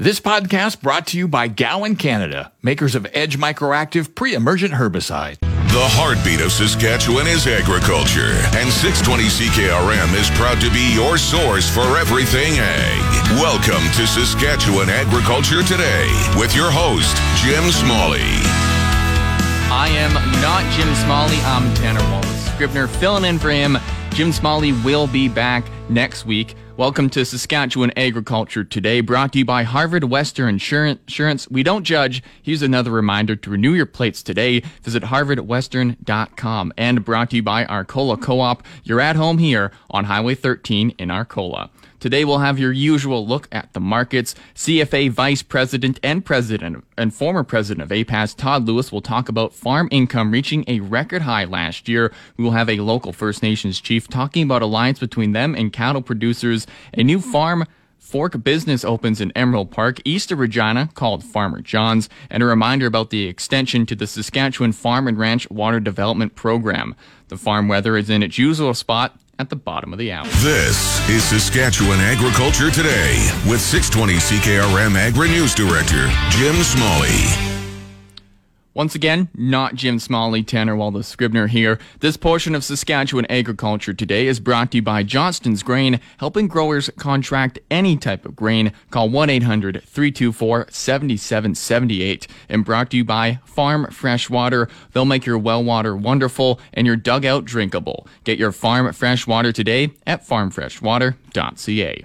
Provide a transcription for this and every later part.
This podcast brought to you by Gowan Canada, makers of Edge Microactive pre-emergent herbicide. The heartbeat of Saskatchewan is agriculture, and 620 CKRM is proud to be your source for everything ag. Welcome to Saskatchewan Agriculture Today with your host, Jim Smalley. I am not Jim Smalley. I'm Tanner Wallace Scribner filling in for him. Jim Smalley will be back next week. Welcome to Saskatchewan Agriculture Today, brought to you by Harvard Western Insurance. We don't judge. Here's another reminder to renew your plates today. Visit harvardwestern.com and brought to you by Arcola Co-op. You're at home here on Highway 13 in Arcola. Today we'll have your usual look at the markets. CFA Vice President and President and former President of APAS, Todd Lewis, will talk about farm income reaching a record high last year. We will have a local First Nations chief talking about alliance between them and cattle producers, a new farm Fork Business opens in Emerald Park, east of Regina, called Farmer John's, and a reminder about the extension to the Saskatchewan Farm and Ranch Water Development Program. The farm weather is in its usual spot at the bottom of the hour. This is Saskatchewan Agriculture Today with 620 CKRM Agri News Director Jim Smalley. Once again, not Jim Smalley, Tanner Wallace Scribner here. This portion of Saskatchewan Agriculture Today is brought to you by Johnston's Grain, helping growers contract any type of grain. Call 1-800-324-7778 and brought to you by Farm Fresh Water. They'll make your well water wonderful and your dugout drinkable. Get your farm fresh water today at farmfreshwater.ca.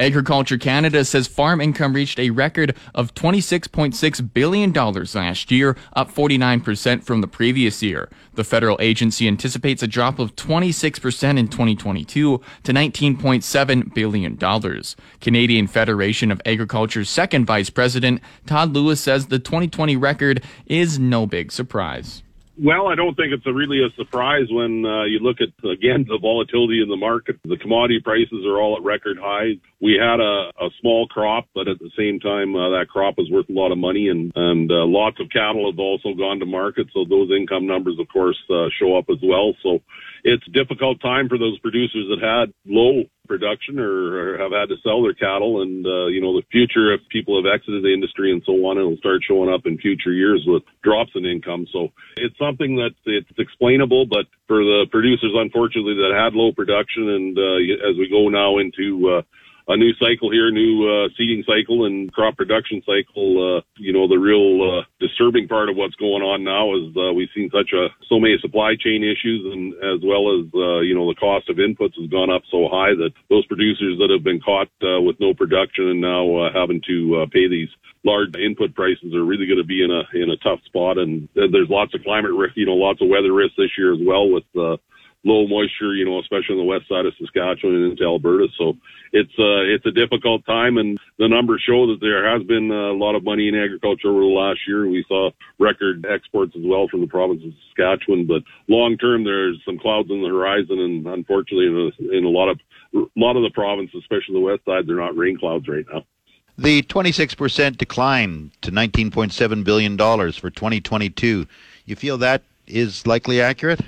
Agriculture Canada says farm income reached a record of $26.6 billion last year, up 49% from the previous year. The federal agency anticipates a drop of 26% in 2022 to $19.7 billion. Canadian Federation of Agriculture's second vice president, Todd Lewis, says the 2020 record is no big surprise. Well, I don't think it's a really a surprise when uh, you look at again the volatility in the market. The commodity prices are all at record highs. We had a, a small crop, but at the same time, uh, that crop was worth a lot of money, and and uh, lots of cattle have also gone to market. So those income numbers, of course, uh, show up as well. So it's a difficult time for those producers that had low production or, or have had to sell their cattle. And, uh, you know, the future, if people have exited the industry and so on, it'll start showing up in future years with drops in income. So it's something that it's explainable, but for the producers, unfortunately, that had low production and, uh, as we go now into, uh, a new cycle here, new uh, seeding cycle and crop production cycle. Uh, you know, the real uh, disturbing part of what's going on now is uh, we've seen such a so many supply chain issues, and as well as uh, you know the cost of inputs has gone up so high that those producers that have been caught uh, with no production and now uh, having to uh, pay these large input prices are really going to be in a in a tough spot. And there's lots of climate risk, you know, lots of weather risk this year as well with. Uh, low moisture, you know, especially on the west side of Saskatchewan and into Alberta. So it's uh, it's a difficult time, and the numbers show that there has been a lot of money in agriculture over the last year. We saw record exports as well from the province of Saskatchewan, but long term, there's some clouds on the horizon, and unfortunately, in a, in a lot of a lot of the province, especially the west side, they're not rain clouds right now. The 26% decline to $19.7 billion for 2022, you feel that is likely accurate?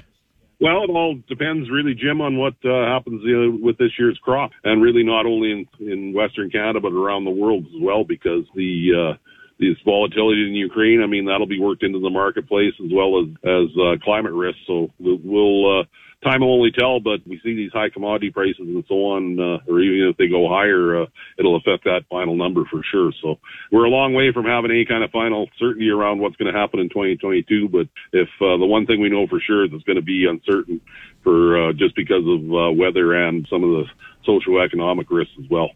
Well, it all depends really, Jim, on what uh, happens uh, with this year's crop, and really not only in, in Western Canada but around the world as well, because the uh, this volatility in Ukraine, I mean, that'll be worked into the marketplace as well as as uh, climate risk. So we'll uh, time will only tell, but we see these high commodity prices and so on, uh, or even if they go higher, uh, it'll affect that final number for sure. So we're a long way from having any kind of final certainty around what's going to happen in 2022. But if uh, the one thing we know for sure is it's going to be uncertain for uh, just because of uh, weather and some of the socioeconomic risks as well.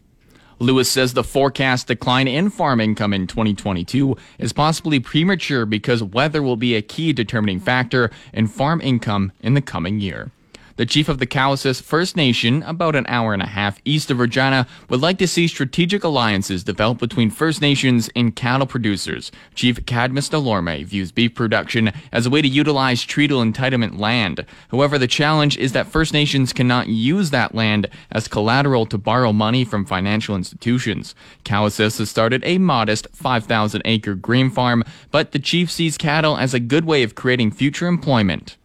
Lewis says the forecast decline in farm income in 2022 is possibly premature because weather will be a key determining factor in farm income in the coming year. The chief of the Cowessess First Nation, about an hour and a half east of Regina, would like to see strategic alliances developed between First Nations and cattle producers. Chief Cadmus Delorme views beef production as a way to utilize treaty entitlement land. However, the challenge is that First Nations cannot use that land as collateral to borrow money from financial institutions. Cowessess has started a modest 5,000 acre grain farm, but the chief sees cattle as a good way of creating future employment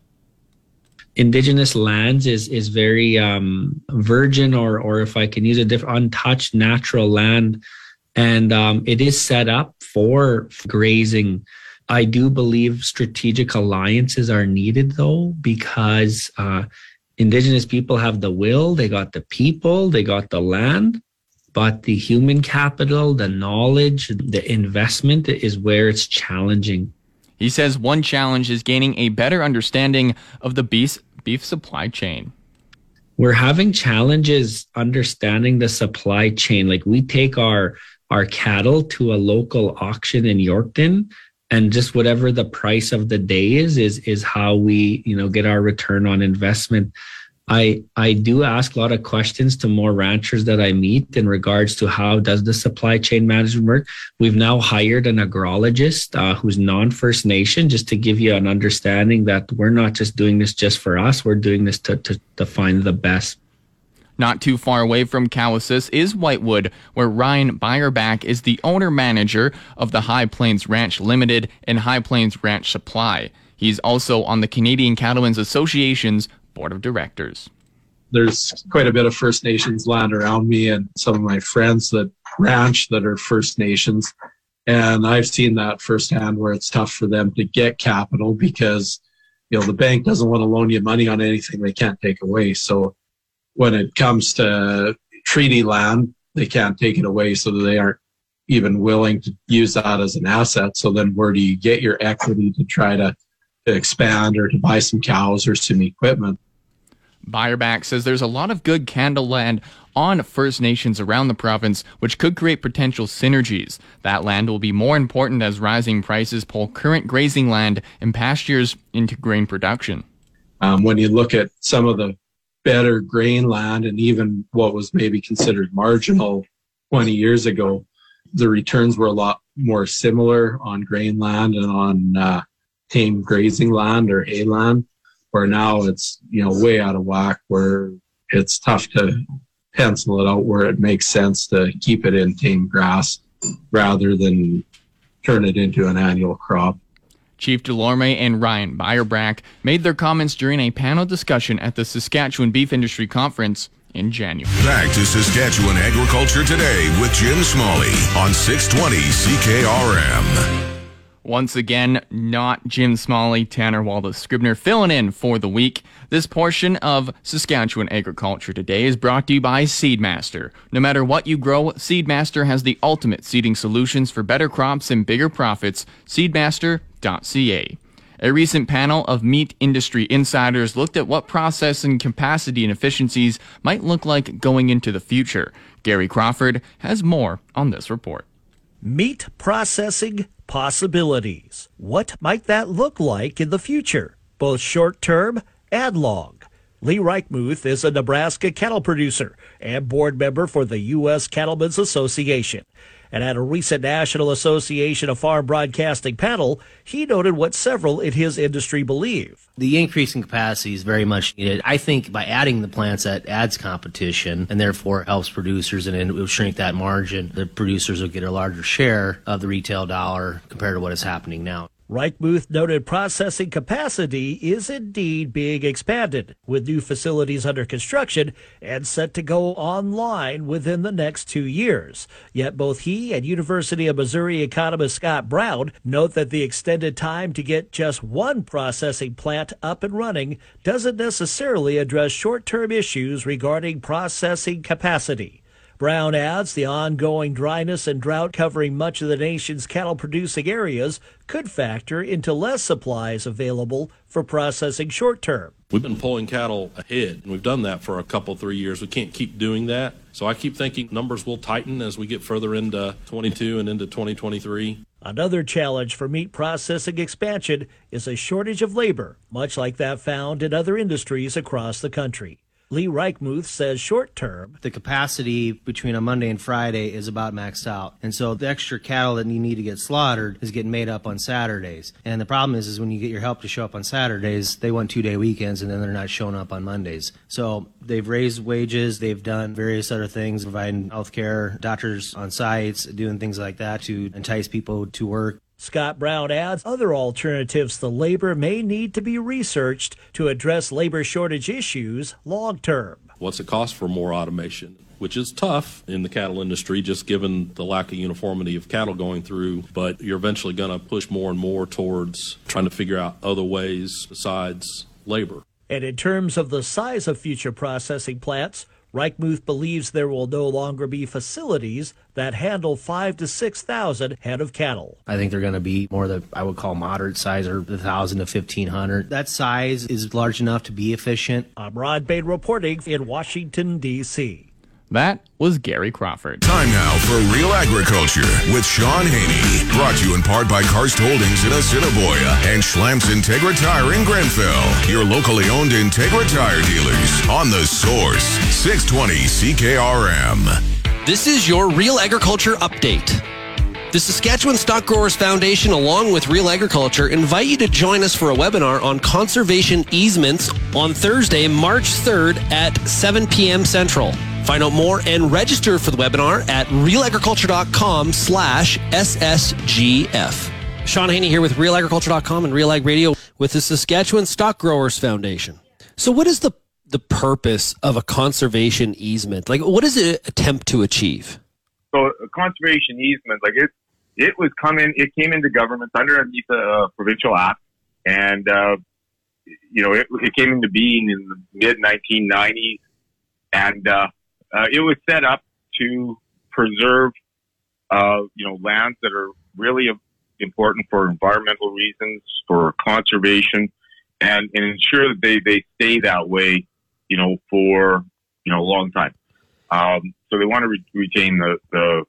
indigenous lands is is very um, virgin or or if I can use a different untouched natural land and um, it is set up for grazing. I do believe strategic alliances are needed though, because uh, indigenous people have the will, they got the people, they got the land, but the human capital, the knowledge, the investment is where it's challenging. He says one challenge is gaining a better understanding of the beef, beef supply chain. We're having challenges understanding the supply chain. Like we take our our cattle to a local auction in Yorkton and just whatever the price of the day is is is how we you know get our return on investment I I do ask a lot of questions to more ranchers that I meet in regards to how does the supply chain management work. We've now hired an agrologist uh, who's non First Nation, just to give you an understanding that we're not just doing this just for us. We're doing this to to, to find the best. Not too far away from Cowessess is Whitewood, where Ryan Beierbach is the owner manager of the High Plains Ranch Limited and High Plains Ranch Supply. He's also on the Canadian Cattlemen's Association's board of directors. There's quite a bit of First Nations land around me and some of my friends that ranch that are First Nations. And I've seen that firsthand where it's tough for them to get capital because, you know, the bank doesn't want to loan you money on anything they can't take away. So when it comes to treaty land, they can't take it away. So they aren't even willing to use that as an asset. So then where do you get your equity to try to to expand or to buy some cows or some equipment. Beierbach says there's a lot of good candle land on First Nations around the province, which could create potential synergies. That land will be more important as rising prices pull current grazing land and pastures into grain production. Um, when you look at some of the better grain land and even what was maybe considered marginal 20 years ago, the returns were a lot more similar on grain land and on uh, tame grazing land or hay land, where now it's, you know, way out of whack where it's tough to pencil it out where it makes sense to keep it in tame grass rather than turn it into an annual crop. Chief Delorme and Ryan Beierbach made their comments during a panel discussion at the Saskatchewan Beef Industry Conference in January. Back to Saskatchewan Agriculture Today with Jim Smalley on 620 CKRM. Once again, not Jim Smalley, Tanner Wallace Scribner filling in for the week. This portion of Saskatchewan Agriculture Today is brought to you by Seedmaster. No matter what you grow, Seedmaster has the ultimate seeding solutions for better crops and bigger profits. Seedmaster.ca. A recent panel of meat industry insiders looked at what processing capacity and efficiencies might look like going into the future. Gary Crawford has more on this report. Meat processing possibilities. What might that look like in the future, both short term and long? Lee Reichmuth is a Nebraska cattle producer and board member for the U.S. Cattlemen's Association. And at a recent National Association of Farm Broadcasting panel, he noted what several in his industry believe. The increase in capacity is very much needed. I think by adding the plants, that adds competition and therefore helps producers and it will shrink that margin. The producers will get a larger share of the retail dollar compared to what is happening now. Reichmuth noted processing capacity is indeed being expanded, with new facilities under construction and set to go online within the next two years. Yet both he and University of Missouri economist Scott Brown note that the extended time to get just one processing plant up and running doesn't necessarily address short-term issues regarding processing capacity. Brown adds the ongoing dryness and drought covering much of the nation's cattle producing areas could factor into less supplies available for processing short term. We've been pulling cattle ahead, and we've done that for a couple, three years. We can't keep doing that. So I keep thinking numbers will tighten as we get further into 22 and into 2023. Another challenge for meat processing expansion is a shortage of labor, much like that found in other industries across the country. Lee Reichmuth says short term. The capacity between a Monday and Friday is about maxed out. And so the extra cattle that you need to get slaughtered is getting made up on Saturdays. And the problem is, is when you get your help to show up on Saturdays, they want two day weekends and then they're not showing up on Mondays. So they've raised wages, they've done various other things, providing health care, doctors on sites, doing things like that to entice people to work. Scott Brown adds other alternatives to labor may need to be researched to address labor shortage issues long term. What's it cost for more automation? which is tough in the cattle industry, just given the lack of uniformity of cattle going through. But you're eventually going to push more and more towards trying to figure out other ways besides labor. And in terms of the size of future processing plants, Reichmuth believes there will no longer be facilities that handle five to six thousand head of cattle. I think they're going to be more the I would call moderate size, or the thousand to fifteen hundred. That size is large enough to be efficient. I'm Rod Bain reporting in Washington D.C. That was Gary Crawford. Time now for Real Agriculture with Shaun Haney. Brought to you in part by Karst Holdings in Assiniboia and Schlamps Integra Tire in Grenfell. Your locally owned Integra Tire dealers on the source 620 CKRM. This is your Real Agriculture Update. The Saskatchewan Stock Growers Foundation, along with Real Agriculture, invite you to join us for a webinar on conservation easements on Thursday, March 3rd at 7 p.m. Central. Find out more and register for the webinar at realagriculture.com slash SSGF. Shaun Haney here with realagriculture.com and Real Ag Radio with the Saskatchewan Stock Growers Foundation. So what is the, the purpose of a conservation easement? Like what does it attempt to achieve? So a conservation easement, like it, it was coming, it came into government under underneath a provincial act and, uh, you know, it, it came into being in the mid 1990s and, uh, uh, it was set up to preserve, uh, you know, lands that are really important for environmental reasons, for conservation, and, and ensure that they, they stay that way, you know, for, you know, a long time. Um, so they want to re- retain the, the,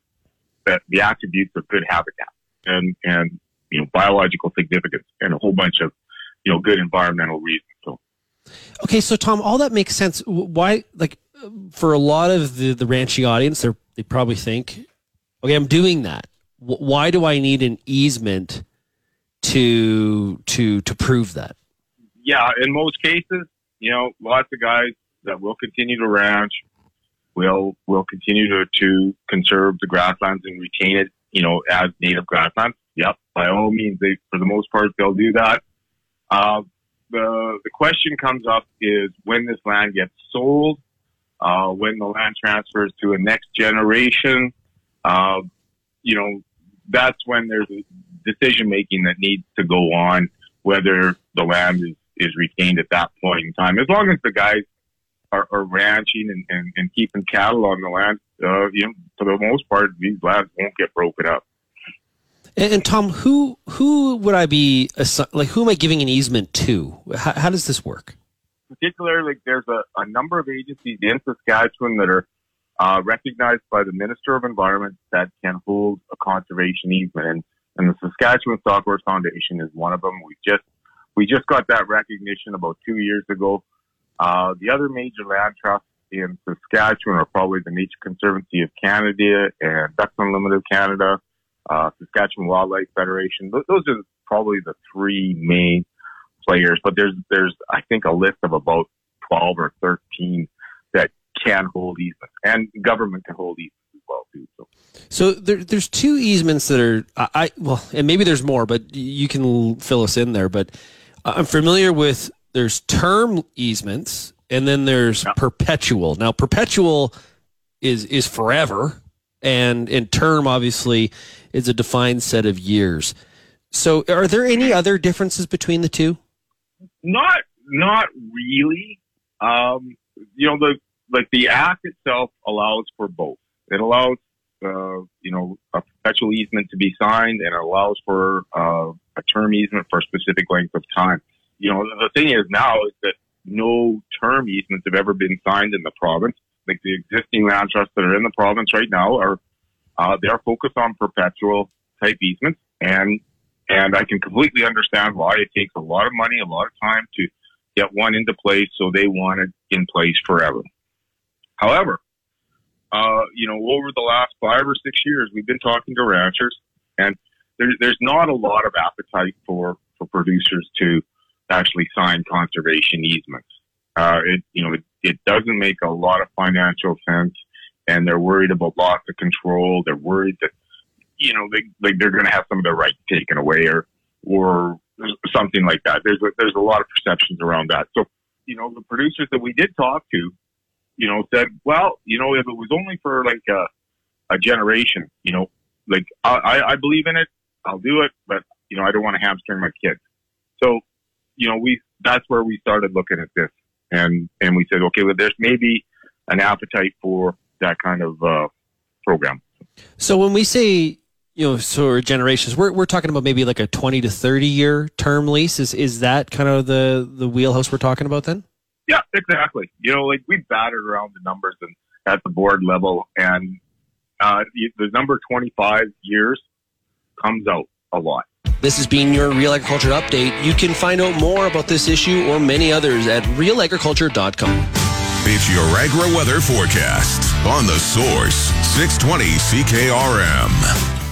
the, the attributes of good habitat and, and, you know, biological significance and a whole bunch of, you know, good environmental reasons. So. Okay, so Tom, all that makes sense. Why, like, for a lot of the the ranching audience, they they probably think, okay, I'm doing that. Why do I need an easement to to to prove that? Yeah, in most cases, you know, lots of guys that will continue to ranch will will continue to, to conserve the grasslands and retain it, you know, as native grasslands. Yep, by all means, they for the most part they'll do that. Uh, the the question comes up is when this land gets sold uh, when the land transfers to a next generation, uh, you know, that's when there's decision making that needs to go on, whether the land is, is retained at that point in time. As long as the guys are, are ranching and, and, and, keeping cattle on the land, uh, you know, for the most part, these lands won't get broken up. And, and Tom, who who would I be like? Who am I giving an easement to? How, how does this work? Particular, like there's a, a number of agencies in Saskatchewan that are uh, recognized by the Minister of Environment that can hold a conservation easement, and, and the Saskatchewan Growers Foundation is one of them. We just we just got that recognition about two years ago. Uh, the other major land trusts in Saskatchewan are probably the Nature Conservancy of Canada and Ducks Unlimited Canada, uh, Saskatchewan Wildlife Federation. Those are probably the three main players, but there's there's I think a list of about twelve or thirteen that can hold easements, and government can hold easements as well too. So, so there, there's two easements that are I well, and maybe there's more, but you can fill us in there. But I'm familiar with there's term easements, and then there's yeah. perpetual. Now, perpetual is is forever, and in term obviously is a defined set of years. So, are there any other differences between the two? Not, not really. Um, you know, the like the act itself allows for both. It allows, uh, you know, a perpetual easement to be signed, and it allows for uh, a term easement for a specific length of time. You know, the thing is now is that no term easements have ever been signed in the province. Like the existing land trusts that are in the province right now are, uh, they are focused on perpetual type easements, and and I can completely understand why it takes a lot of money, a lot of time to get one into place. So they want it in place forever. However, uh, you know, over the last five or six years, we've been talking to ranchers and there's, there's not a lot of appetite for, for producers to actually sign conservation easements. Uh, it, you know, it, it doesn't make a lot of financial sense and they're worried about loss of control. They're worried that you know, they, like they're going to have some of their rights taken away or, or something like that. There's a, there's a lot of perceptions around that. So, you know, the producers that we did talk to, you know, said, well, you know, if it was only for like a, a generation, you know, like I, I, believe in it, I'll do it, but you know, I don't want to hamstring my kids. So, you know, we that's where we started looking at this, and and we said, okay, well, there's maybe an appetite for that kind of uh, program. So when we say you know sort of generations, we're we're talking about maybe like a twenty to thirty year term lease. Is is that kind of the the wheelhouse we're talking about then? Yeah, exactly. You know, like we've battered around the numbers and at the board level, and uh, the number twenty five years comes out a lot. This has been your Real Agriculture Update. You can find out more about this issue or many others at realagriculture.com. It's your agri weather forecast on the source 620 CKRM.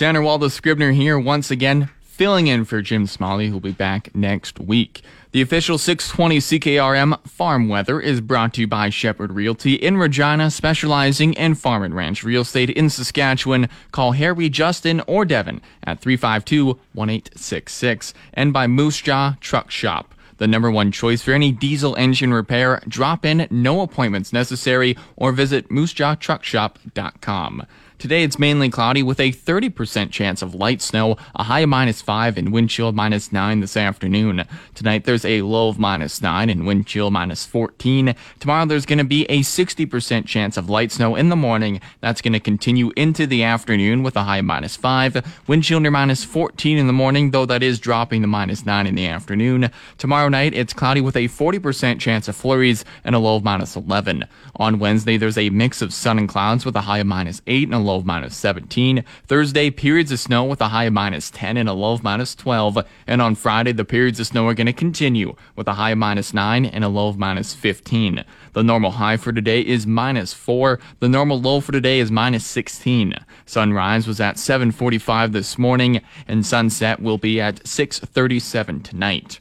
Tanner Waldo Scribner here once again, filling in for Jim Smalley, who'll be back next week. The official 620 CKRM farm weather is brought to you by Shepherd Realty in Regina, specializing in farm and ranch real estate in Saskatchewan. Call Harry, Justin, or Devin at 352 1866 and by Moose Jaw Truck Shop. The number one choice for any diesel engine repair, drop in, no appointments necessary, or visit moosejawtruckshop.com. Today it's mainly cloudy with a 30% chance of light snow, a high of minus 5 and wind chill minus 9 this afternoon. Tonight there's a low of minus 9 and wind chill minus 14. Tomorrow there's going to be a 60% chance of light snow in the morning. That's going to continue into the afternoon with a high of minus 5. Wind chill near minus 14 in the morning, though that is dropping to minus 9 in the afternoon. Tomorrow night it's cloudy with a 40% chance of flurries and a low of minus 11. On Wednesday there's a mix of sun and clouds with a high of minus 8 and a low of minus 17. Thursday, periods of snow with a high of minus 10 and a low of minus 12. And on Friday, the periods of snow are going to continue with a high of minus 9 and a low of minus 15. The normal high for today is minus 4. The normal low for today is minus 16. Sunrise was at 7:45 this morning and sunset will be at 6:37 tonight.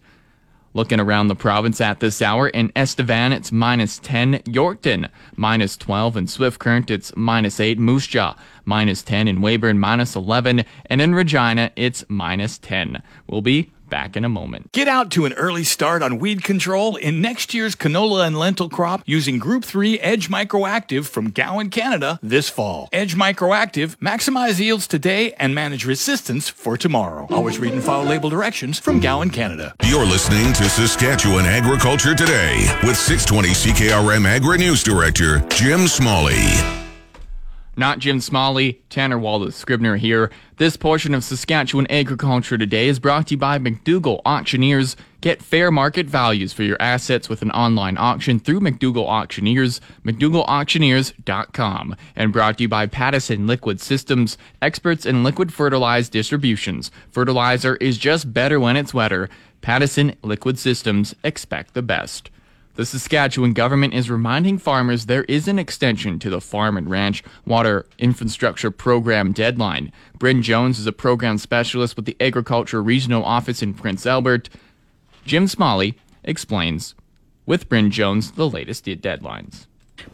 Looking around the province at this hour, in Estevan it's minus 10, Yorkton minus 12, in Swift Current it's minus 8, Moose Jaw minus 10, in Weyburn minus 11, and in Regina it's minus 10. We'll be back in a moment. Get out to an early start on weed control in next year's canola and lentil crop using Group 3 Edge Microactive from Gowan, Canada this fall. Edge Microactive maximize yields today and manage resistance for tomorrow. Always read and follow label directions from Gowan, Canada. You're listening to Saskatchewan Agriculture Today with 620 CKRM Agri News Director Jim Smalley. Not Jim Smalley, Tanner Wallace Scribner here. This portion of Saskatchewan Agriculture Today is brought to you by McDougall Auctioneers. Get fair market values for your assets with an online auction through McDougall Auctioneers, McDougallAuctioneers.com. And brought to you by Pattison Liquid Systems, experts in liquid fertilized distributions. Fertilizer is just better when it's wetter. Pattison Liquid Systems, expect the best. The Saskatchewan government is reminding farmers there is an extension to the Farm and Ranch Water Infrastructure Program deadline. Bryn Jones is a program specialist with the Agriculture Regional Office in Prince Albert. Jim Smalley explains with Bryn Jones the latest deadlines.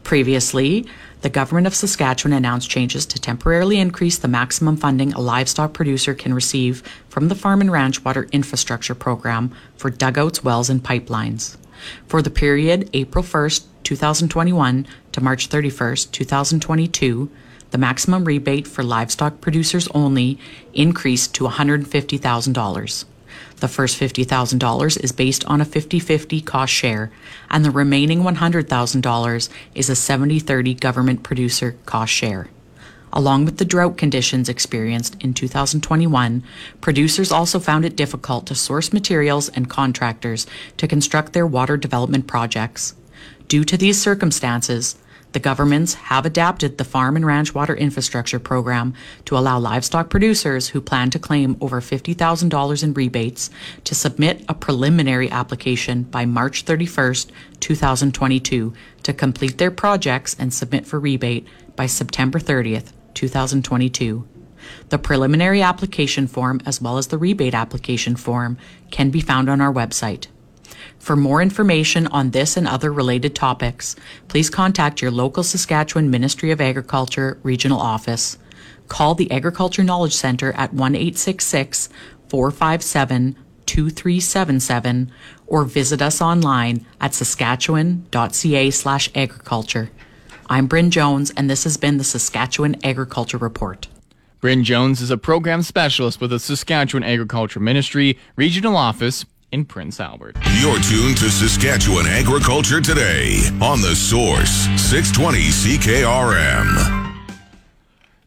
Previously, the government of Saskatchewan announced changes to temporarily increase the maximum funding a livestock producer can receive from the Farm and Ranch Water Infrastructure Program for dugouts, wells, and pipelines. For the period April 1st, 2021 to March 31st, 2022, the maximum rebate for livestock producers only increased to $150,000. The first $50,000 is based on a 50 50 cost share, and the remaining $100,000 is a 70 30 government producer cost share. Along with the drought conditions experienced in 2021, producers also found it difficult to source materials and contractors to construct their water development projects. Due to these circumstances, the governments have adapted the Farm and Ranch Water Infrastructure Program to allow livestock producers who plan to claim over $50,000 in rebates to submit a preliminary application by March 31, 2022 to complete their projects and submit for rebate by September 30th, 2022. The preliminary application form as well as the rebate application form can be found on our website. For more information on this and other related topics, please contact your local Saskatchewan Ministry of Agriculture Regional Office. Call the Agriculture Knowledge Center at 1 866 457 2377 or visit us online at saskatchewan.ca slash agriculture. I'm Bryn Jones, and this has been the Saskatchewan Agriculture Report. Bryn Jones is a program specialist with the Saskatchewan Agriculture Ministry Regional Office in Prince Albert. You're tuned to Saskatchewan Agriculture Today on The Source, 620 CKRM.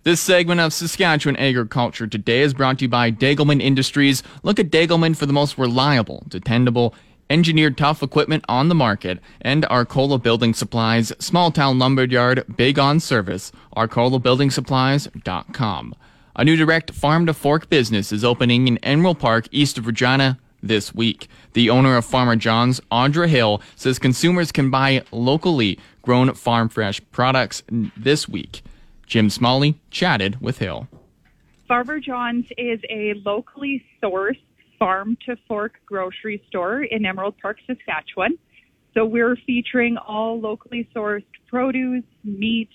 This segment of Saskatchewan Agriculture Today is brought to you by Degelman Industries. Look at Degelman for the most reliable, dependable, engineered tough equipment on the market, and Arcola Building Supplies, small town lumberyard, big on service, arcolabuildingsupplies.com. A new direct farm to fork business is opening in Emerald Park, east of Regina, this week. The owner of Farmer John's, Audra Hill, says consumers can buy locally grown farm fresh products this week. Jim Smalley chatted with Hill. Farmer John's is a locally sourced farm to fork grocery store in Emerald Park, Saskatchewan. So we're featuring all locally sourced produce, meat,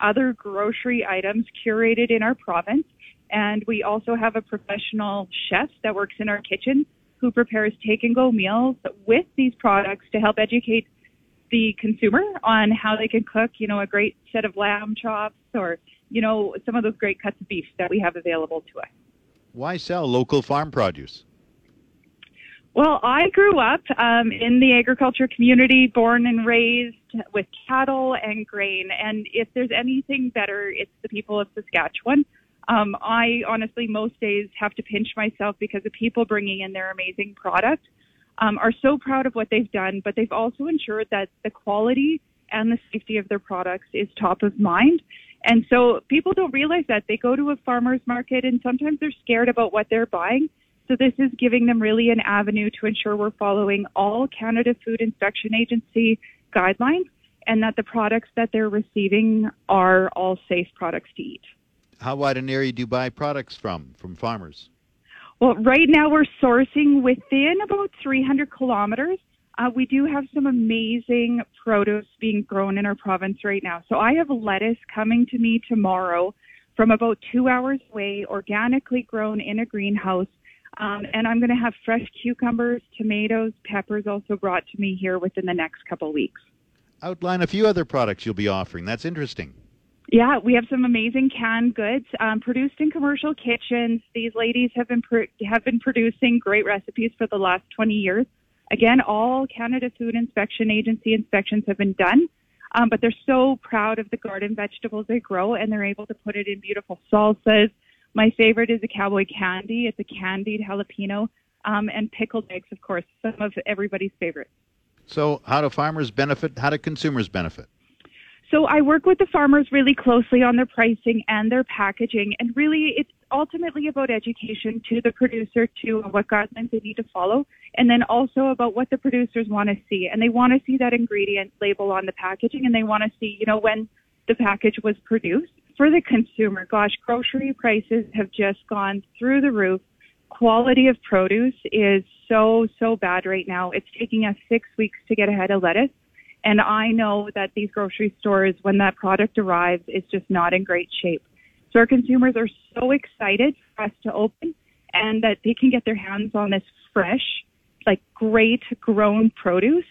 other grocery items curated in our province. And we also have a professional chef that works in our kitchen who prepares take and go meals with these products to help educate the consumer on how they can cook, you know, a great set of lamb chops or, you know, some of those great cuts of beef that we have available to us. Why sell local farm produce? Well, I grew up um, in the agriculture community, born and raised with cattle and grain. And if there's anything better, it's the people of Saskatchewan. Um, I honestly, most days, have to pinch myself because the people bringing in their amazing product um, are so proud of what they've done, but they've also ensured that the quality and the safety of their products is top of mind. And so people don't realize that. They go to a farmer's market and sometimes they're scared about what they're buying. So this is giving them really an avenue to ensure we're following all Canada Food Inspection Agency guidelines and that the products that they're receiving are all safe products to eat. How wide an area do you buy products from, from farmers? Well, right now we're sourcing within about 300 kilometers. Uh, we do have some amazing produce being grown in our province right now. So I have lettuce coming to me tomorrow from about two hours away, organically grown in a greenhouse. Um, and I'm going to have fresh cucumbers, tomatoes, peppers also brought to me here within the next couple weeks. Outline a few other products you'll be offering. That's interesting. Yeah, we have some amazing canned goods um, produced in commercial kitchens. These ladies have been pro- have been producing great recipes for the last 20 years. Again, all Canada Food Inspection Agency inspections have been done, um, but they're so proud of the garden vegetables they grow, and they're able to put it in beautiful salsas. My favorite is a cowboy candy. It's a candied jalapeno um, and pickled eggs, of course, some of everybody's favorites. So, how do farmers benefit? How do consumers benefit? So I work with the farmers really closely on their pricing and their packaging. And really, it's ultimately about education to the producer to what guidelines they need to follow. And then also about what the producers want to see. And they want to see that ingredient label on the packaging and they want to see, you know, when the package was produced. For the consumer, gosh, grocery prices have just gone through the roof. Quality of produce is so, so bad right now. It's taking us six weeks to get ahead of lettuce. And I know that these grocery stores, when that product arrives, is just not in great shape. So our consumers are so excited for us to open and that they can get their hands on this fresh, like great grown produce.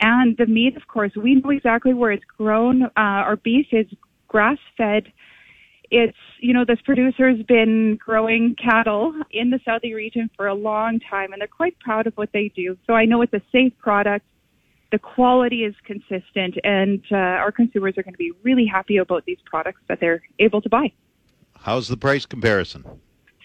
And the meat, of course, we know exactly where it's grown. Uh, our beef is grass fed. It's, you know, this producer's been growing cattle in the Southey region for a long time and they're quite proud of what they do. So I know it's a safe product the quality is consistent, and uh, our consumers are going to be really happy about these products that they're able to buy. How's the price comparison?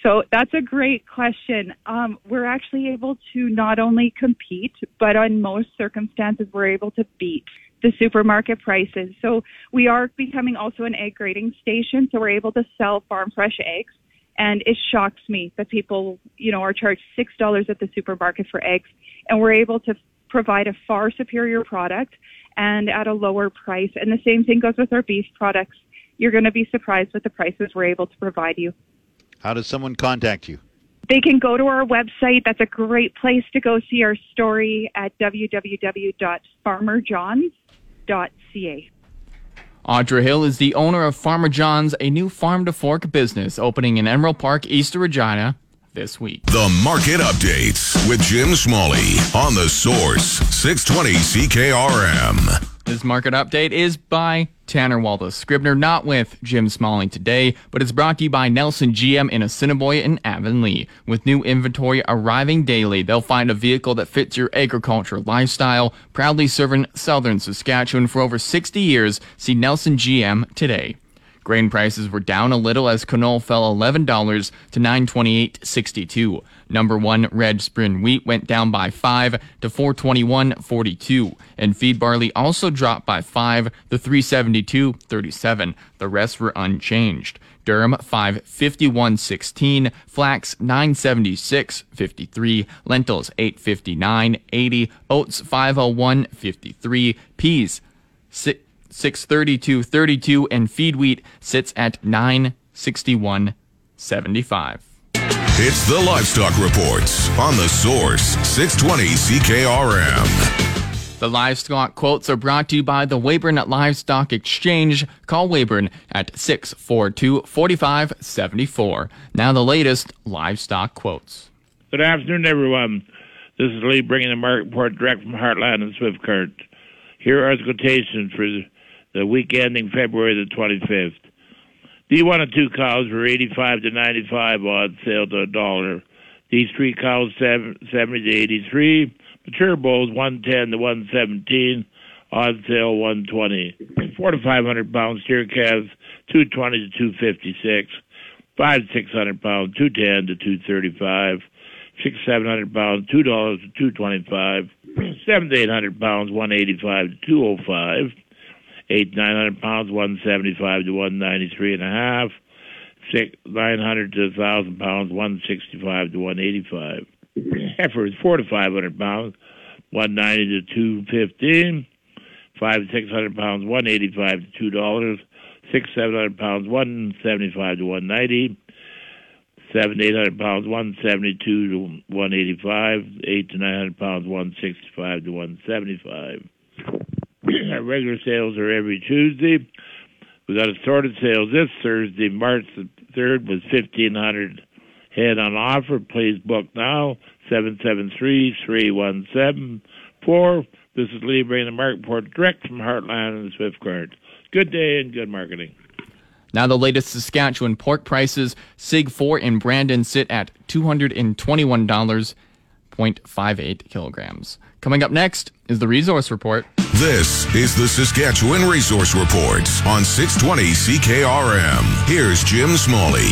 So that's a great question. Um, we're actually able to not only compete, but on most circumstances, we're able to beat the supermarket prices. So we are becoming also an egg grading station. So we're able to sell farm fresh eggs. And it shocks me that people, you know, are charged $6 at the supermarket for eggs. And we're able to provide a far superior product and at a lower price. And the same thing goes with our beef products. You're going to be surprised with the prices we're able to provide you. How does someone contact you? They can go to our website. That's a great place to go see our story at www.farmerjohns.ca. Audra Hill is the owner of Farmer John's, a new farm to fork business opening in Emerald Park, east of Regina, this week. The Market Updates with Jim Smalley on the Source 620 CKRM. This market update is by Tanner Wallace Scribner, not with Jim Smalling today, but it's brought to you by Nelson GM in Assiniboia and Avonlea. With new inventory arriving daily, they'll find a vehicle that fits your agriculture lifestyle. Proudly serving southern Saskatchewan for over 60 years, see Nelson GM today. Grain prices were down a little as canola fell $11 to 928.62. Number 1 red spring wheat went down by 5 to 421.42 and feed barley also dropped by 5 to 372.37. The rest were unchanged. Durum 551.16, flax 976.53, lentils 859.80, oats 501.53, peas 6 632.32 and feed wheat sits at 961.75. It's the Livestock Reports on the Source 620 CKRM. The livestock quotes are brought to you by the Weyburn Livestock Exchange. Call Weyburn at 642 4574. Now, the latest livestock quotes. Good afternoon, everyone. This is Lee bringing the market report direct from Heartland and Swift Current. Here are the quotations for the week ending February the 25th. D1 and 2 cows were 85 to 95 odd sale to a dollar. These three cows 70 to 83. Mature bulls 110 to 117. On sale 120. 4 to 500 pound steer calves 220 to 256. 5 to 600 pounds 210 to 235. 6 700 pounds $2 to 225. 7 to 800 pounds 185 to 205 eight nine hundred pounds, one seventy five to one ninety three and a half. Six nine hundred to thousand pounds, one sixty five to one eighty five. Heifers four to five hundred pounds, one ninety to two fifteen. Five to six hundred pounds, one eighty five to two dollars. Six seven hundred pounds, one seventy five to 190. 7 800 pounds, one seventy two to one eighty five. Eight to nine hundred pounds, one sixty five to one seventy five. Our regular sales are every Tuesday. We got assorted sales this Thursday, March the 3rd, with 1,500 head on offer. Please book now, 773-3174. This is Lee bringing the market report direct from Heartland and Swift Swiftcurt. Good day and good marketing. Now the latest Saskatchewan pork prices. Sig 4 in Brandon sit at $221.58 kilograms. Coming up next is the resource report. This is the Saskatchewan Resource Report on 620 CKRM. Here's Jim Smalley.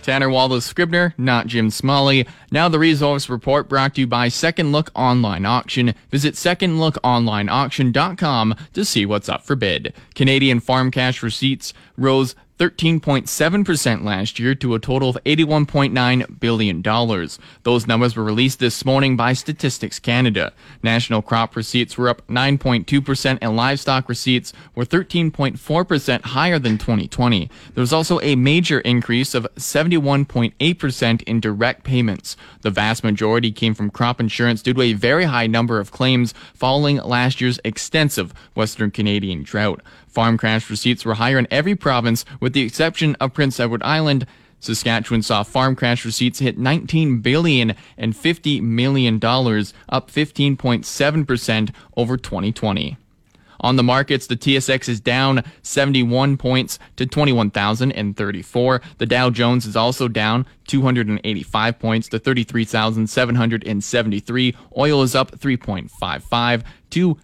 Tanner Wallace Scribner, not Jim Smalley. Now the resource report brought to you by Second Look Online Auction. Visit secondlookonlineauction.com to see what's up for bid. Canadian farm cash receipts rose 13.7% last year to a total of $81.9 billion. Those numbers were released this morning by Statistics Canada. National crop receipts were up 9.2% and livestock receipts were 13.4% higher than 2020. There was also a major increase of 71.8% in direct payments. The vast majority came from crop insurance due to a very high number of claims following last year's extensive Western Canadian drought. Farm crash receipts were higher in every province, with the exception of Prince Edward Island. Saskatchewan saw farm crash receipts hit 19 billion and 50 million dollars, up 15.7% over 2020. On the markets, the TSX is down 71 points to 21,034. The Dow Jones is also down 285 points to 33,773. Oil is up 3.55 to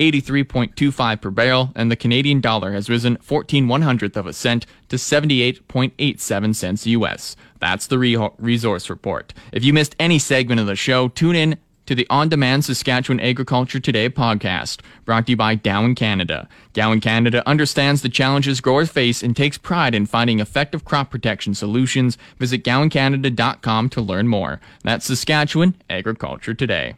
83.25 per barrel, and the Canadian dollar has risen 14 one hundredth of a cent to 78.87 cents US. That's the re- resource report. If you missed any segment of the show, tune in to the On Demand Saskatchewan Agriculture Today podcast, brought to you by Gowan Canada. Gowan Canada understands the challenges growers face and takes pride in finding effective crop protection solutions. Visit gowancanada.com to learn more. That's Saskatchewan Agriculture Today.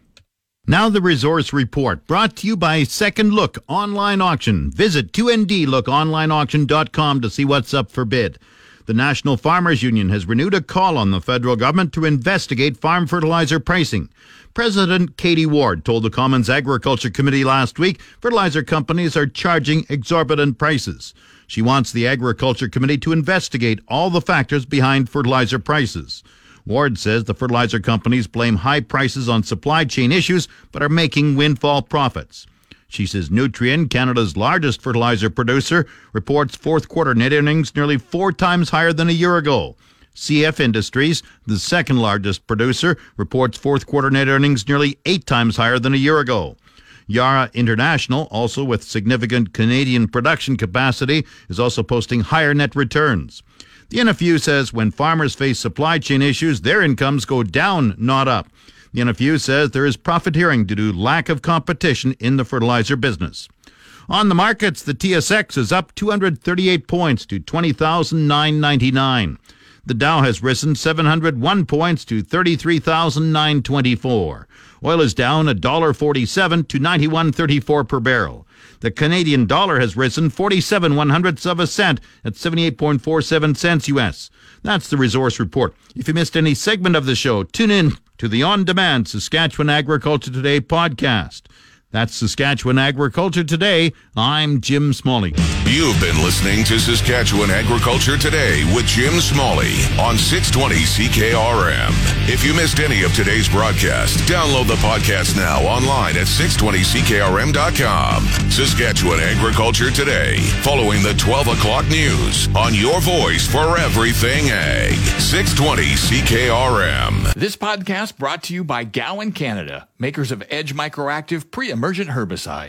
Now the resource report brought to you by Second Look Online Auction. Visit 2ndlookonlineauction.com to see what's up for bid. The National Farmers Union has renewed a call on the federal government to investigate farm fertilizer pricing. President Katie Ward told the Commons Agriculture Committee last week fertilizer companies are charging exorbitant prices. She wants the Agriculture Committee to investigate all the factors behind fertilizer prices. Ward says the fertilizer companies blame high prices on supply chain issues but are making windfall profits. She says Nutrien, Canada's largest fertilizer producer, reports fourth quarter net earnings nearly four times higher than a year ago. CF Industries, the second largest producer, reports fourth quarter net earnings nearly eight times higher than a year ago. Yara International, also with significant Canadian production capacity, is also posting higher net returns. The NFU says when farmers face supply chain issues, their incomes go down, not up. The NFU says there is profiteering due to lack of competition in the fertilizer business. On the markets, the TSX is up 238 points to 20,999. The Dow has risen 701 points to 33,924. Oil is down $1.47 to 91.34 per barrel. The Canadian dollar has risen 47 one hundredths of a cent at 78.47 cents US. That's the resource report. If you missed any segment of the show, tune in to the on demand Saskatchewan Agriculture Today podcast. That's Saskatchewan Agriculture Today. I'm Jim Smalley. You've been listening to Saskatchewan Agriculture Today with Jim Smalley on 620 CKRM. If you missed any of today's broadcast, download the podcast now online at 620CKRM.com. Saskatchewan Agriculture Today, following the 12 o'clock news on your voice for everything ag. 620 CKRM. This podcast brought to you by Gowan Canada, makers of Edge Microactive pre-emergent herbicide.